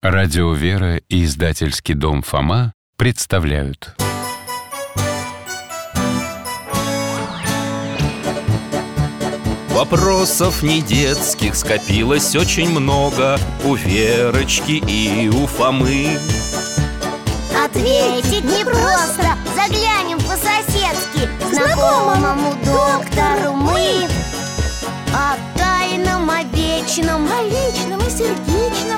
Радио «Вера» и издательский дом «Фома» представляют. Вопросов не детских скопилось очень много У Верочки и у Фомы. Ответить непросто Заглянем по-соседски Знакомому доктору мы О тайном, о вечном О личном и сердечном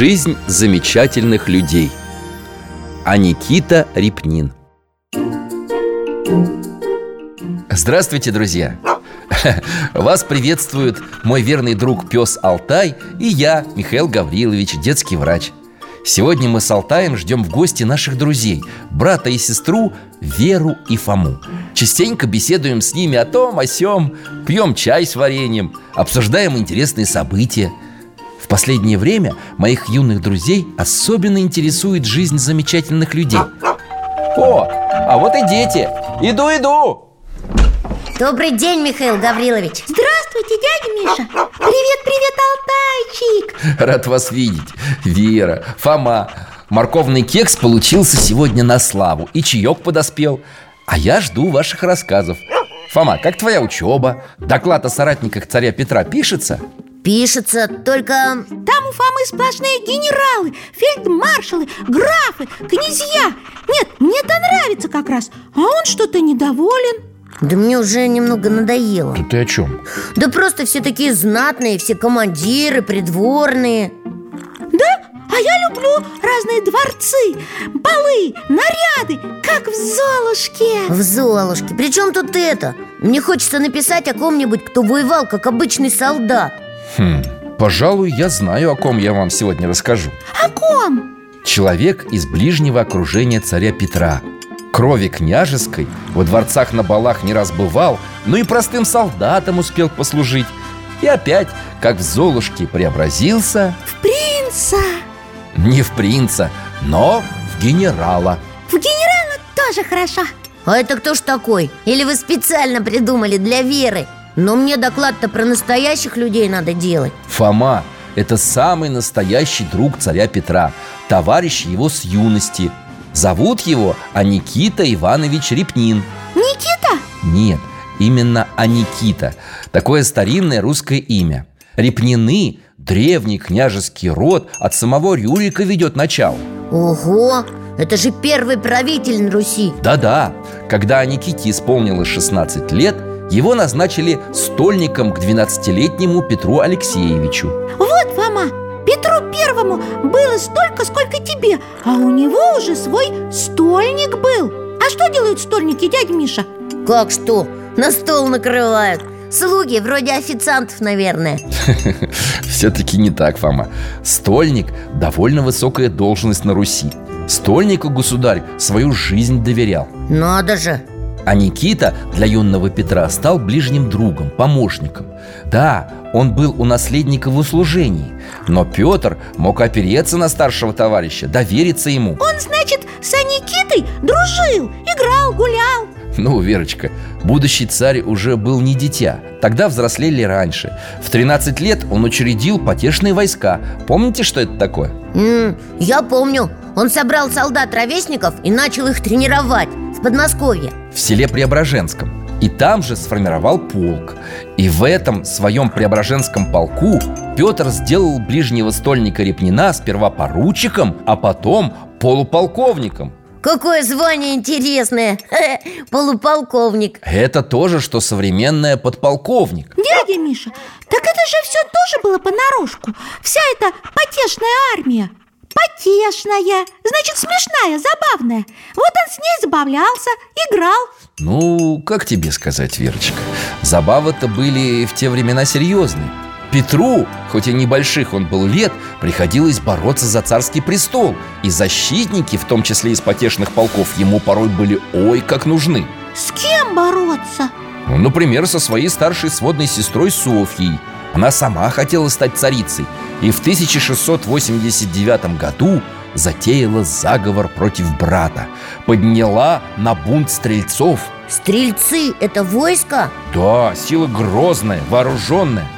Жизнь замечательных людей А Никита Репнин Здравствуйте, друзья! Вас приветствует мой верный друг пес Алтай и я, Михаил Гаврилович, детский врач. Сегодня мы с Алтаем ждем в гости наших друзей, брата и сестру Веру и Фому. Частенько беседуем с ними о том, о сём, пьем чай с вареньем, обсуждаем интересные события. В последнее время моих юных друзей особенно интересует жизнь замечательных людей. О, а вот и дети! Иду, иду! Добрый день, Михаил Гаврилович Здравствуйте, дядя Миша Привет, привет, Алтайчик Рад вас видеть, Вера, Фома Морковный кекс получился сегодня на славу И чаек подоспел А я жду ваших рассказов Фома, как твоя учеба? Доклад о соратниках царя Петра пишется? Пишется только... Там у Фомы сплошные генералы, фельдмаршалы, графы, князья Нет, мне это нравится как раз А он что-то недоволен Да мне уже немного надоело Ты о чем? Да просто все такие знатные, все командиры, придворные Да? А я люблю разные дворцы, балы, наряды, как в Золушке В Золушке Причем тут это? Мне хочется написать о ком-нибудь, кто воевал как обычный солдат Хм, пожалуй, я знаю, о ком я вам сегодня расскажу. О ком? Человек из ближнего окружения царя Петра. Крови княжеской во дворцах на балах не раз бывал Но и простым солдатом успел послужить. И опять, как в Золушке преобразился. В принца! Не в принца, но в генерала. В генерала тоже хорошо А это кто ж такой? Или вы специально придумали для Веры? Но мне доклад-то про настоящих людей надо делать. Фома – это самый настоящий друг царя Петра Товарищ его с юности. Зовут его Аникита Иванович Репнин. Никита? Нет, именно Аникита. Такое старинное русское имя. Репнины – древний княжеский род От самого Рюрика ведет начало Ого, это же первый правитель на Руси. Да-да, когда Аниките исполнилось 16 лет Его назначили стольником к 12-летнему Петру Алексеевичу. Вот, Фома, Петру Первому было столько, сколько тебе А у него уже свой стольник был. А что делают стольники, дядя Миша? Как что? На стол накрывают. Слуги, вроде официантов, наверное. Все-таки не так, Фома. Стольник – довольно высокая должность на Руси. Стольнику государь свою жизнь доверял. Надо же А Никита для юного Петра стал ближним другом, помощником. Да, он был у наследника в услужении Но Петр мог опереться на старшего товарища, довериться ему. Он, значит, с Аникитой дружил, играл, гулял. Ну, Верочка, будущий царь уже был не дитя. Тогда взрослели раньше. В 13 лет он учредил потешные войска. Помните, что это такое? М, Я помню, он собрал солдат-ровесников и начал их тренировать в Подмосковье. В селе Преображенском. И там же сформировал полк. И в этом своем Преображенском полку Петр сделал ближнего стольника Репнина сперва поручиком, а потом полуполковником. Какое звание интересное! Полуполковник. Это тоже, что современное подполковник. Дядя Миша, так это же все тоже было понарошку. Вся эта потешная армия Потешная, значит смешная, забавная. Вот он с ней забавлялся, играл. Ну, как тебе сказать, Верочка? Забавы-то были в те времена серьезные Петру, хоть и небольших он был лет, приходилось бороться за царский престол И защитники, в том числе из потешных полков, ему порой были ой как нужны. С кем бороться? Ну, Например, со своей старшей сводной сестрой Софьей Она сама хотела стать царицей И в 1689 году затеяла заговор против брата Подняла на бунт стрельцов Стрельцы – это войско? Да, сила грозная, вооруженная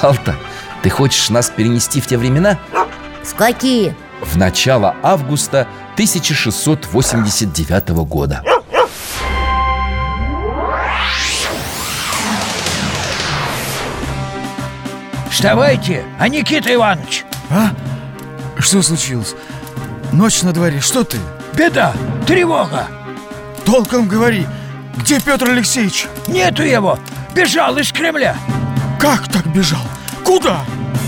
Алта, ты хочешь нас перенести в те времена? В какие? В начало августа 1689 года Вставайте, а Никита Иванович А? Что случилось? Ночь на дворе, что ты? Беда, тревога Толком говори, где Петр Алексеевич? Нету его, бежал из Кремля Как так бежал? Куда?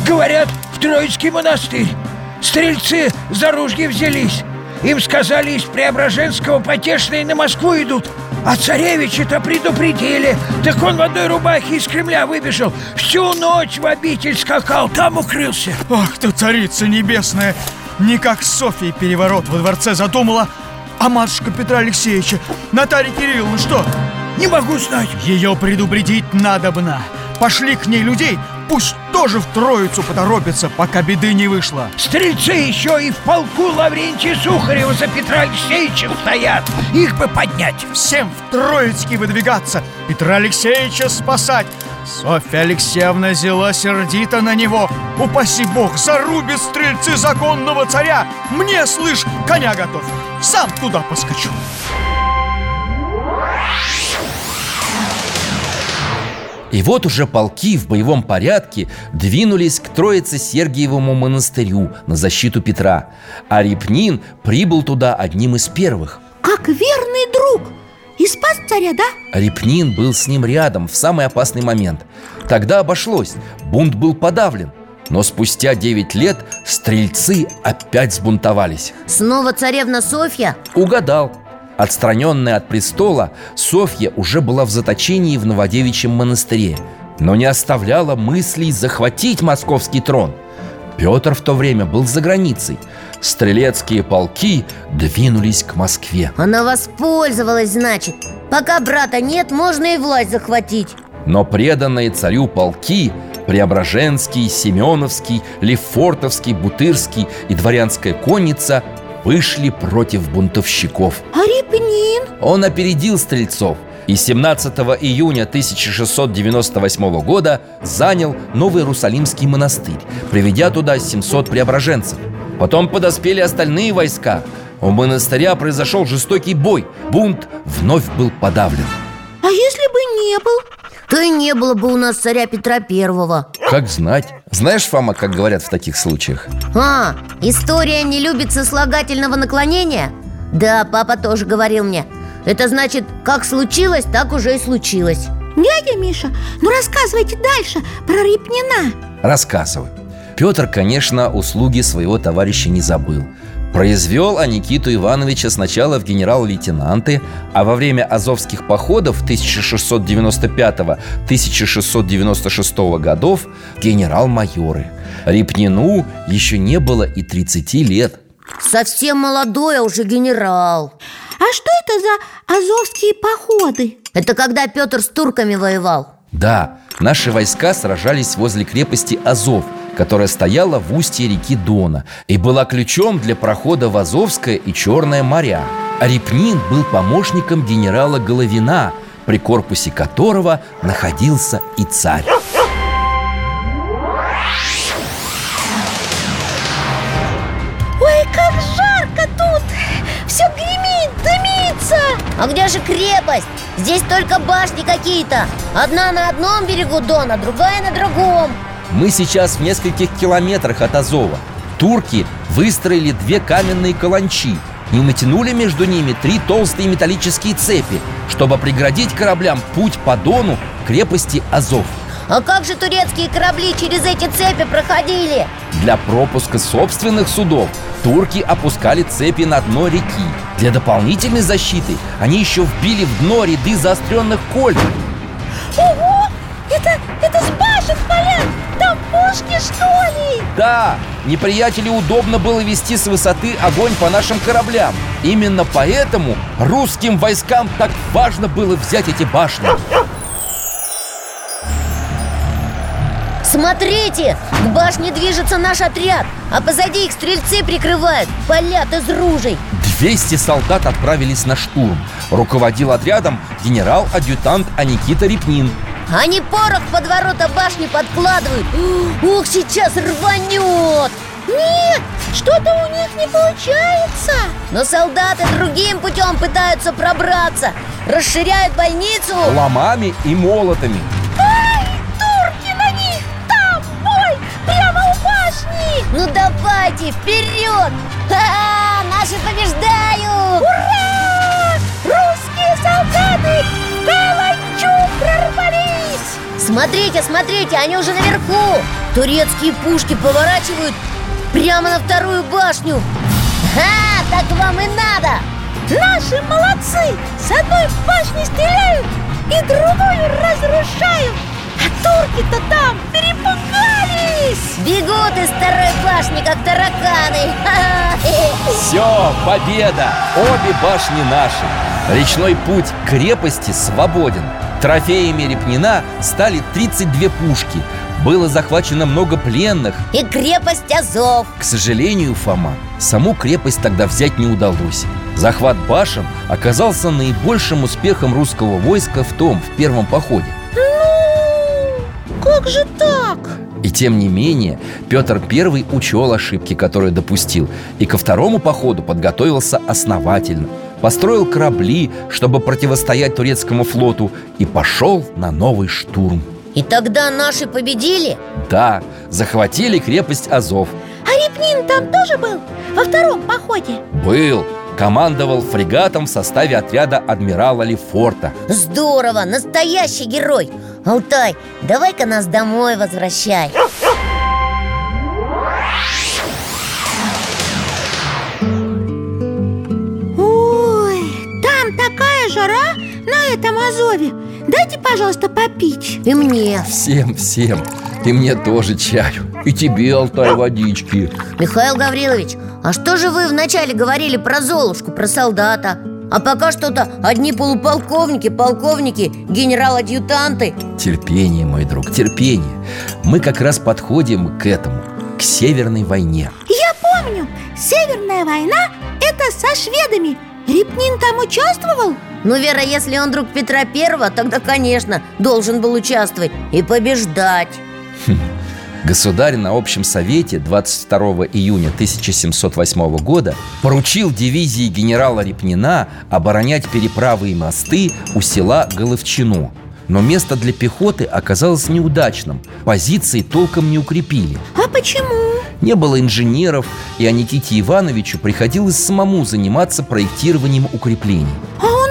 Говорят, в Троицкий монастырь Стрельцы за ружья взялись Им сказали, из Преображенского потешные на Москву идут А царевича-то предупредили. Так он в одной рубахе из Кремля выбежал. Всю ночь в обитель скакал, там укрылся. Ах ты, царица небесная! Не как Софья переворот во дворце задумала А матушка Петра Алексеевича. Наталья Кирилловна что? Не могу знать. Ее предупредить надобно. Пошли к ней людей Пусть тоже в Троицу поторопятся, пока беды не вышло. Стрельцы еще и в полку Лаврентия Сухарева за Петра Алексеевича стоят. Их бы поднять Всем в Троицкий выдвигаться Петра Алексеевича спасать. Софья Алексеевна взяла сердито на него. Упаси бог, зарубит стрельцы законного царя. Мне, слышь, коня готовь. Сам туда поскочу И вот уже полки в боевом порядке двинулись к Троице-Сергиевому монастырю на защиту Петра. А Репнин прибыл туда одним из первых. Как верный друг! И спас царя, да? Репнин был с ним рядом в самый опасный момент. Тогда обошлось, бунт был подавлен. Но спустя 9 лет стрельцы опять сбунтовались. Снова царевна Софья? Угадал Отстраненная от престола, Софья уже была в заточении в Новодевичьем монастыре Но не оставляла мыслей захватить московский трон. Петр в то время был за границей. Стрелецкие полки двинулись к Москве. Она воспользовалась, значит. Пока брата нет, можно и власть захватить. Но преданные царю полки Преображенский, Семеновский, Лефортовский, Бутырский и дворянская конница вышли против бунтовщиков А Репнин? Он опередил стрельцов и 17 июня 1698 года занял Новый Иерусалимский монастырь, приведя туда 700 преображенцев. Потом подоспели остальные войска. У монастыря произошел жестокий бой. Бунт вновь был подавлен. А если бы не был? То и не было бы у нас царя Петра Первого Как знать? Знаешь, Фома, как говорят в таких случаях? А, история не любит сослагательного наклонения? Да, папа тоже говорил мне Это значит, как случилось, так уже и случилось Дядя Миша, ну рассказывайте дальше про Репнина Рассказываю. Петр, конечно, услуги своего товарища не забыл. Произвел а Никиту Ивановича сначала в генерал-лейтенанты, а во время азовских походов 1695-1696 годов генерал-майоры. Репнину еще не было и 30 лет. Совсем молодой, а уже генерал А что это за азовские походы? Это когда Петр с турками воевал Да, наши войска сражались возле крепости Азов, которая стояла в устье реки Дона и была ключом для прохода в Азовское и Черное моря. А Репнин был помощником генерала Головина, при корпусе которого находился и царь. Ой, как жарко тут! Все гремит, дымится! А где же крепость? Здесь только башни какие-то Одна на одном берегу Дона, другая на другом Мы сейчас в нескольких километрах от Азова. Турки выстроили две каменные каланчи и натянули между ними три толстые металлические цепи, чтобы преградить кораблям путь по Дону крепости Азов. А как же турецкие корабли через эти цепи проходили? Для пропуска собственных судов турки опускали цепи на дно реки. Для дополнительной защиты они еще вбили в дно ряды заостренных кольев. Пушки, что ли? Да, неприятелю удобно было вести с высоты огонь по нашим кораблям. Именно поэтому русским войскам так важно было взять эти башни. Смотрите, к башне движется наш отряд А позади их стрельцы прикрывают, палят из ружей. 200 солдат отправились на штурм. Руководил отрядом генерал-адъютант Аникита Репнин Они порох под ворота башни подкладывают Ух, сейчас рванет Нет, что-то у них не получается Но солдаты другим путем пытаются пробраться Расширяют больницу ломами и молотами Ай, турки на них! Там бой! Прямо у башни! Ну давайте, вперед! Ха-ха, наши побеждают! Ура! Русские солдаты! Смотрите, смотрите, они уже наверху Турецкие пушки поворачивают прямо на вторую башню Ха, так вам и надо Наши молодцы! С одной башни стреляют и другую разрушают! А турки-то там перепугались! Бегут из второй башни, как тараканы. Все, победа! Обе башни наши Речной путь крепости свободен Трофеями Репнина стали 32 пушки. Было захвачено много пленных. И крепость Азов. К сожалению, Фома, саму крепость тогда взять не удалось. Захват башен оказался наибольшим успехом русского войска в том, в первом походе. Ну, как же так? И тем не менее, Петр I учел ошибки, которые допустил И ко второму походу подготовился основательно Построил корабли, чтобы противостоять турецкому флоту И пошел на новый штурм И тогда наши победили? Да, захватили крепость Азов А Репнин там тоже был? Во втором походе? Был, командовал фрегатом в составе отряда адмирала Лефорта Здорово, настоящий герой Алтай, давай-ка нас домой возвращай жара на этом Азове. Дайте, пожалуйста, попить. И мне. Всем, всем. И мне тоже чаю. И тебе, Алтай, водички. Михаил Гаврилович, а что же вы вначале говорили про Золушку, про солдата? А пока что-то одни полуполковники, полковники, генерал-адъютанты. Терпение, мой друг, терпение. Мы как раз подходим к этому К Северной войне. Я помню, Северная война – это со шведами. Репнин там участвовал? Ну, Вера, если он друг Петра Первого, тогда, конечно, должен был участвовать и побеждать Государь на общем совете 22 июня 1708 года поручил дивизии генерала Репнина оборонять переправы и мосты у села Головчино. Но место для пехоты оказалось неудачным, позиции толком не укрепили. А почему? Не было инженеров, и Аниките Ивановичу приходилось самому заниматься проектированием укреплений.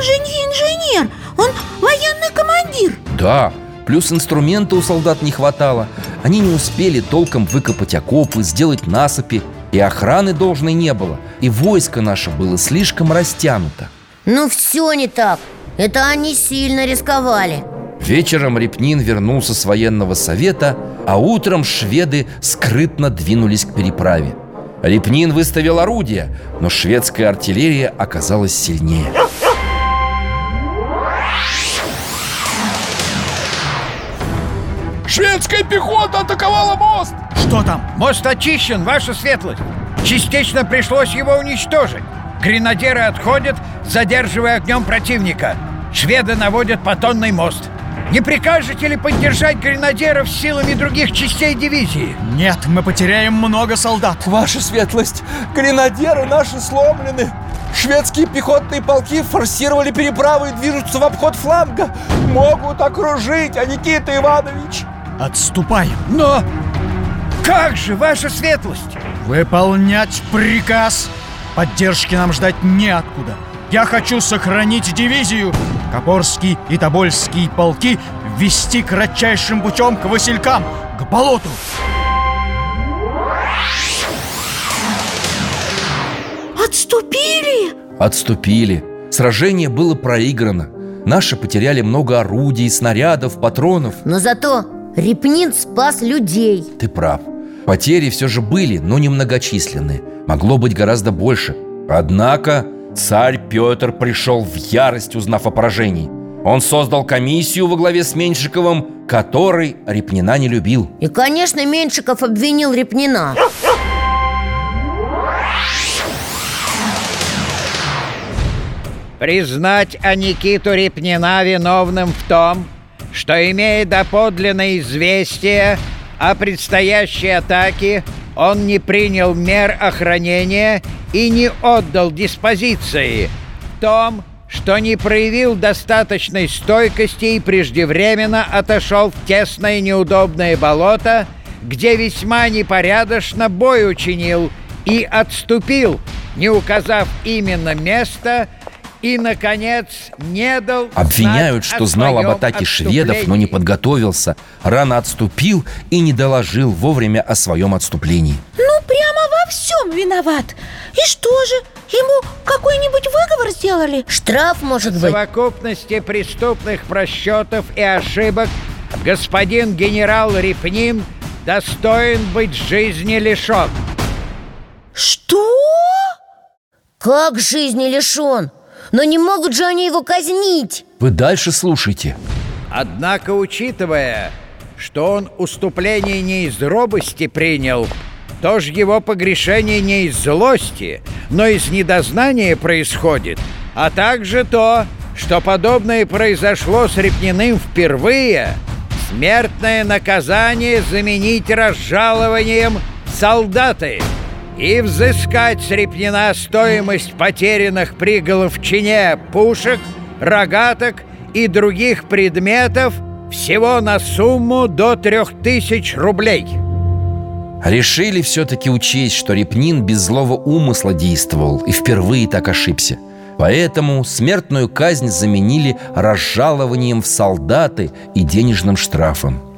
Же не инженер, он военный командир. Да, плюс инструмента у солдат не хватало. Они не успели толком выкопать окопы, сделать насыпи И охраны должной не было И войско наше было слишком растянуто. Ну, все не так. Это они сильно рисковали. Вечером Репнин вернулся с военного совета А утром шведы скрытно двинулись к переправе. Репнин выставил орудия, но шведская артиллерия оказалась сильнее Шведская пехота атаковала мост! Что там? Мост очищен, ваша светлость. Частично пришлось его уничтожить. Гренадеры отходят, задерживая огнем противника. Шведы наводят понтонный мост. Не прикажете ли поддержать гренадеров силами других частей дивизии? Нет, мы потеряем много солдат. Ваша светлость, гренадеры наши сломлены. Шведские пехотные полки форсировали переправы и движутся в обход фланга. Могут окружить, а Никита Иванович Отступаем. Но как же, ваша светлость? Выполнять приказ. Поддержки нам ждать неоткуда. Я хочу сохранить дивизию. Копорский и Тобольские полки Ввести кратчайшим путем к Василькам К болоту. Отступили? Отступили. Сражение было проиграно. Наши потеряли много орудий, снарядов, патронов. Но зато Репнин спас людей. Ты прав. Потери все же были, но немногочисленные Могло быть гораздо больше. Однако царь Петр пришел в ярость, узнав о поражении. Он создал комиссию во главе с Меньшиковым Который Репнина не любил. И, конечно, Меньшиков обвинил Репнина. Признать Аникиту Репнина виновным в том, что, имея доподлинное известие о предстоящей атаке, он не принял мер охранения и не отдал диспозиции, в том, что не проявил достаточной стойкости и преждевременно отошел в тесное неудобное болото, где весьма непорядочно бой учинил и отступил, не указав именно место и, наконец, не дал Обвиняют, что знал об атаке шведов, но не отступлении. подготовился Рано отступил и не доложил вовремя о своем отступлении Ну, прямо во всем виноват И что же, ему какой-нибудь выговор сделали? Штраф, может В быть совокупности преступных просчетов и ошибок господин генерал Репнин достоин быть жизни лишен. Что? Как жизни лишен? Но не могут же они его казнить. Вы дальше слушайте. Однако, учитывая, что он уступление не из робости принял, то ж его погрешение не из злости, но из недознания происходит, а также то, что подобное произошло с Репниным впервые, смертное наказание заменить разжалованием солдаты и взыскать с Репнина стоимость потерянных при головчине пушек, рогаток и других предметов всего на сумму до трех тысяч рублей. Решили все-таки учесть, что Репнин без злого умысла действовал И впервые так ошибся Поэтому смертную казнь заменили разжалованием в солдаты и денежным штрафом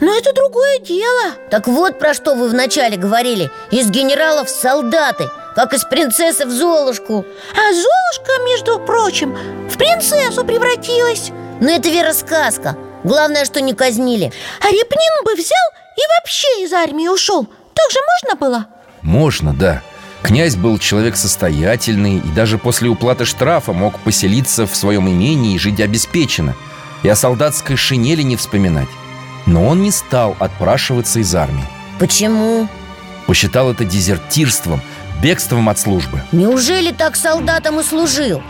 Ну это другое дело. Так вот про что вы вначале говорили. Из генералов в солдаты Как из принцессы в Золушку. А Золушка, между прочим, в принцессу превратилась. Но это Вера сказка Главное, что не казнили. А Репнин бы взял и вообще из армии ушел. Так же можно было? Можно, да. Князь был человек состоятельный И даже после уплаты штрафа мог поселиться в своем имении и жить обеспеченно. И о солдатской шинели не вспоминать Но он не стал отпрашиваться из армии. Почему? Посчитал это дезертирством, бегством от службы. Неужели так солдатам и служил?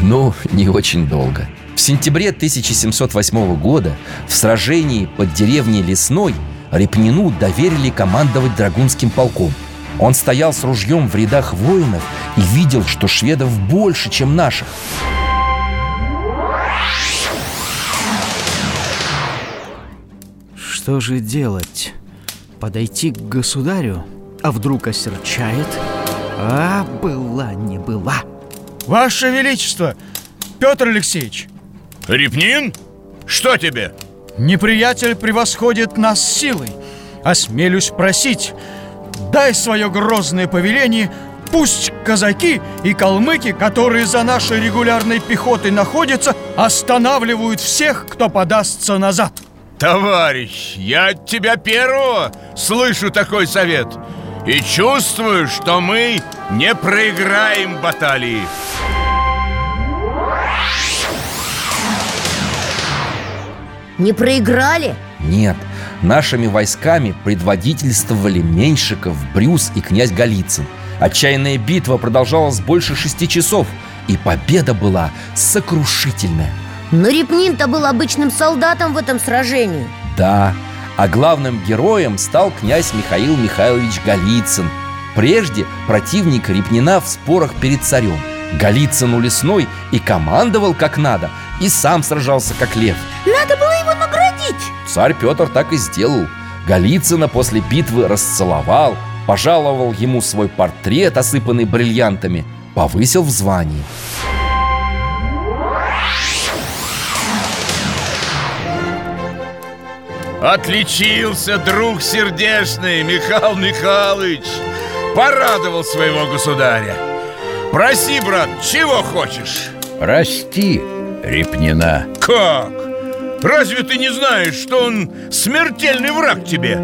Ну, не очень долго. В сентябре 1708 года в сражении под деревней Лесной Репнину доверили командовать Драгунским полком. Он стоял с ружьем в рядах воинов и видел, что шведов больше, чем наших Что же делать? Подойти к государю? А вдруг осерчает? А, была не была Ваше Величество, Петр Алексеевич Репнин? Что тебе? Неприятель превосходит нас силой Осмелюсь просить Дай свое грозное повеление Пусть казаки и калмыки, которые за нашей регулярной пехотой находятся Останавливают всех, кто подастся назад Товарищ, я от тебя первого слышу такой совет. И чувствую, что мы не проиграем баталии. Не проиграли? Нет, нашими войсками предводительствовали Меньшиков, Брюс и князь Голицын. Отчаянная битва продолжалась больше шести часов И победа была сокрушительная Но Репнин-то был обычным солдатом в этом сражении. Да, а главным героем стал князь Михаил Михайлович Голицын Прежде противник Репнина в спорах перед царем. Голицын у лесной и командовал как надо И сам сражался как лев. Надо было его наградить! Царь Петр так и сделал. Голицына после битвы расцеловал Пожаловал ему свой портрет, осыпанный бриллиантами Повысил в звании Отличился, друг сердечный, Михаил Михайлович Порадовал своего государя Проси, брат, чего хочешь? Расти, Репнина. Как? Разве ты не знаешь, что он смертельный враг тебе?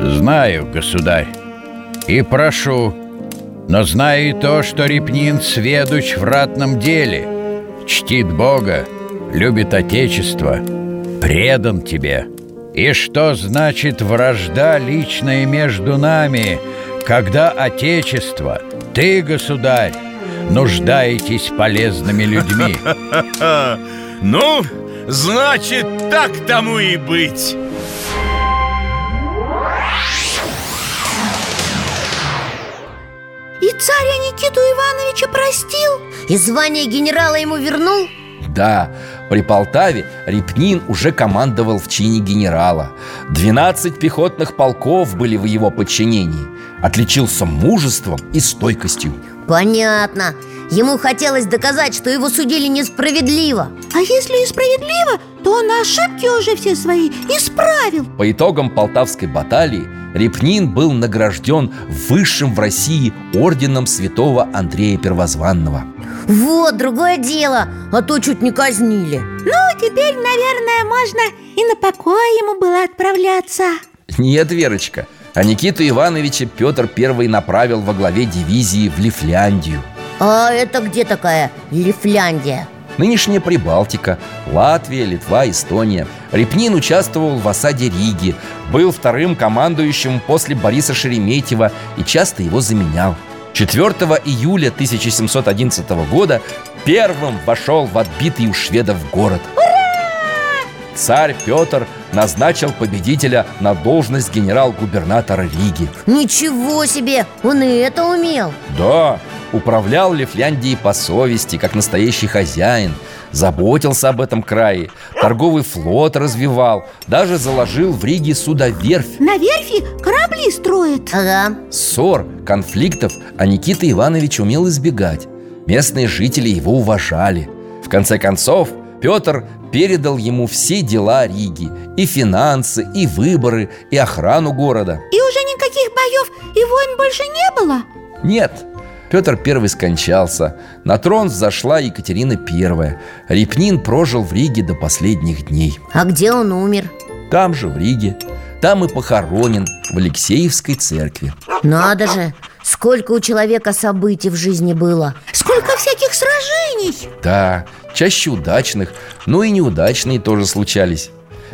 Знаю, государь, и прошу, но знаю и то, что Репнин сведущ в ратном деле, чтит Бога, любит Отечество, предан тебе. И что значит вражда личная между нами, когда Отечество, ты, государь, нуждаетесь полезными людьми? Ну, значит, так тому и быть. И царя Никиту Ивановича простил? И звание генерала ему вернул? Да, при Полтаве Репнин уже командовал в чине генерала. 12 пехотных полков были в его подчинении. Отличился мужеством и стойкостью. Понятно. Ему хотелось доказать, что его судили несправедливо. А если и справедливо, то он ошибки уже все свои исправил По итогам Полтавской баталии Репнин был награжден высшим в России орденом святого Андрея Первозванного. Вот, другое дело, а то чуть не казнили. Ну, теперь, наверное, можно и на покой ему было отправляться. Нет, Верочка, а Никиту Ивановича Петр I направил во главе дивизии в Лифляндию. А это где такая Лифляндия? Нынешняя Прибалтика, Латвия, Литва, Эстония. Репнин участвовал в осаде Риги Был вторым командующим после Бориса Шереметьева И часто его заменял. 4 июля 1711 года Первым вошел в отбитый у шведов город. Царь Петр назначил победителя на должность генерал-губернатора Риги. Ничего себе, он и это умел! Да, управлял Лифляндией по совести, как настоящий хозяин Заботился об этом крае, торговый флот развивал Даже заложил в Риге судоверфь. На верфи корабли строят. Ага. Ссор, конфликтов, а Никита Иванович умел избегать. Местные жители его уважали. В конце концов, Петр передал ему все дела Риги И финансы, и выборы, и охрану города. И уже никаких боев и войн больше не было? Нет, Петр I скончался. На трон взошла Екатерина I Репнин прожил в Риге до последних дней. А где он умер? Там же, в Риге. Там и похоронен в Алексеевской церкви. Надо же, сколько у человека событий в жизни было! Сколько всяких сражений! Да, чаще удачных, но и неудачные тоже случались.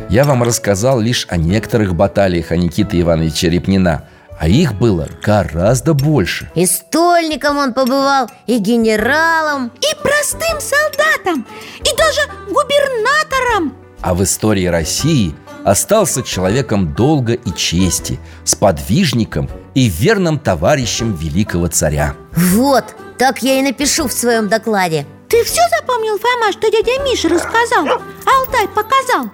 Я вам рассказал лишь о некоторых баталиях о Никиты Ивановича Репнина А их было гораздо больше. И стольником он побывал, и генералом И простым солдатом И даже губернатором. А в истории России остался человеком долга и чести Сподвижником и верным товарищем великого царя. Вот, так я и напишу в своем докладе. Ты все запомнил, Фома, что дядя Миша рассказал? Алтай показал?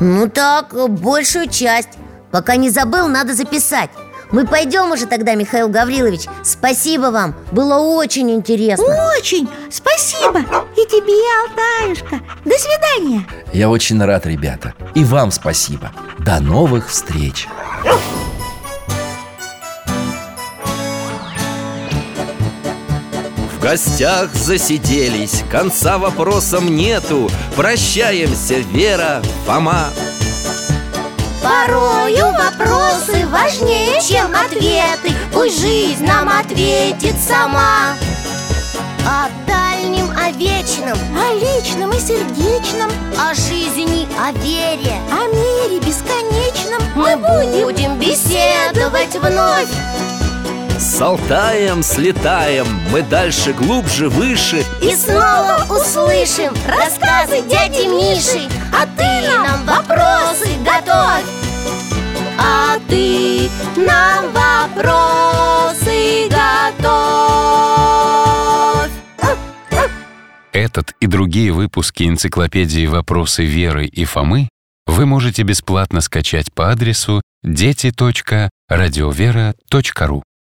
Ну так, большую часть. Пока не забыл, надо записать Мы пойдем уже тогда, Михаил Гаврилович. Спасибо вам, было очень интересно. Очень, спасибо. И тебе, Алтаюшка. До свидания. Я очень рад, ребята. И вам спасибо. До новых встреч. В гостях засиделись, конца вопросам нету. Прощаемся, Вера, Фома Порою вопросы важнее, чем ответы. Пусть жизнь нам ответит сама. О дальнем, о вечном О личном и сердечном. О жизни, о вере О мире бесконечном. Мы будем беседовать вновь. С Алтаем слетаем, мы дальше, глубже, выше. И снова услышим рассказы дяди Миши А ты нам вопросы готовь А ты нам вопросы готовь Этот и другие выпуски энциклопедии «Вопросы Веры и Фомы» вы можете бесплатно скачать по адресу дети.радиовера.ру.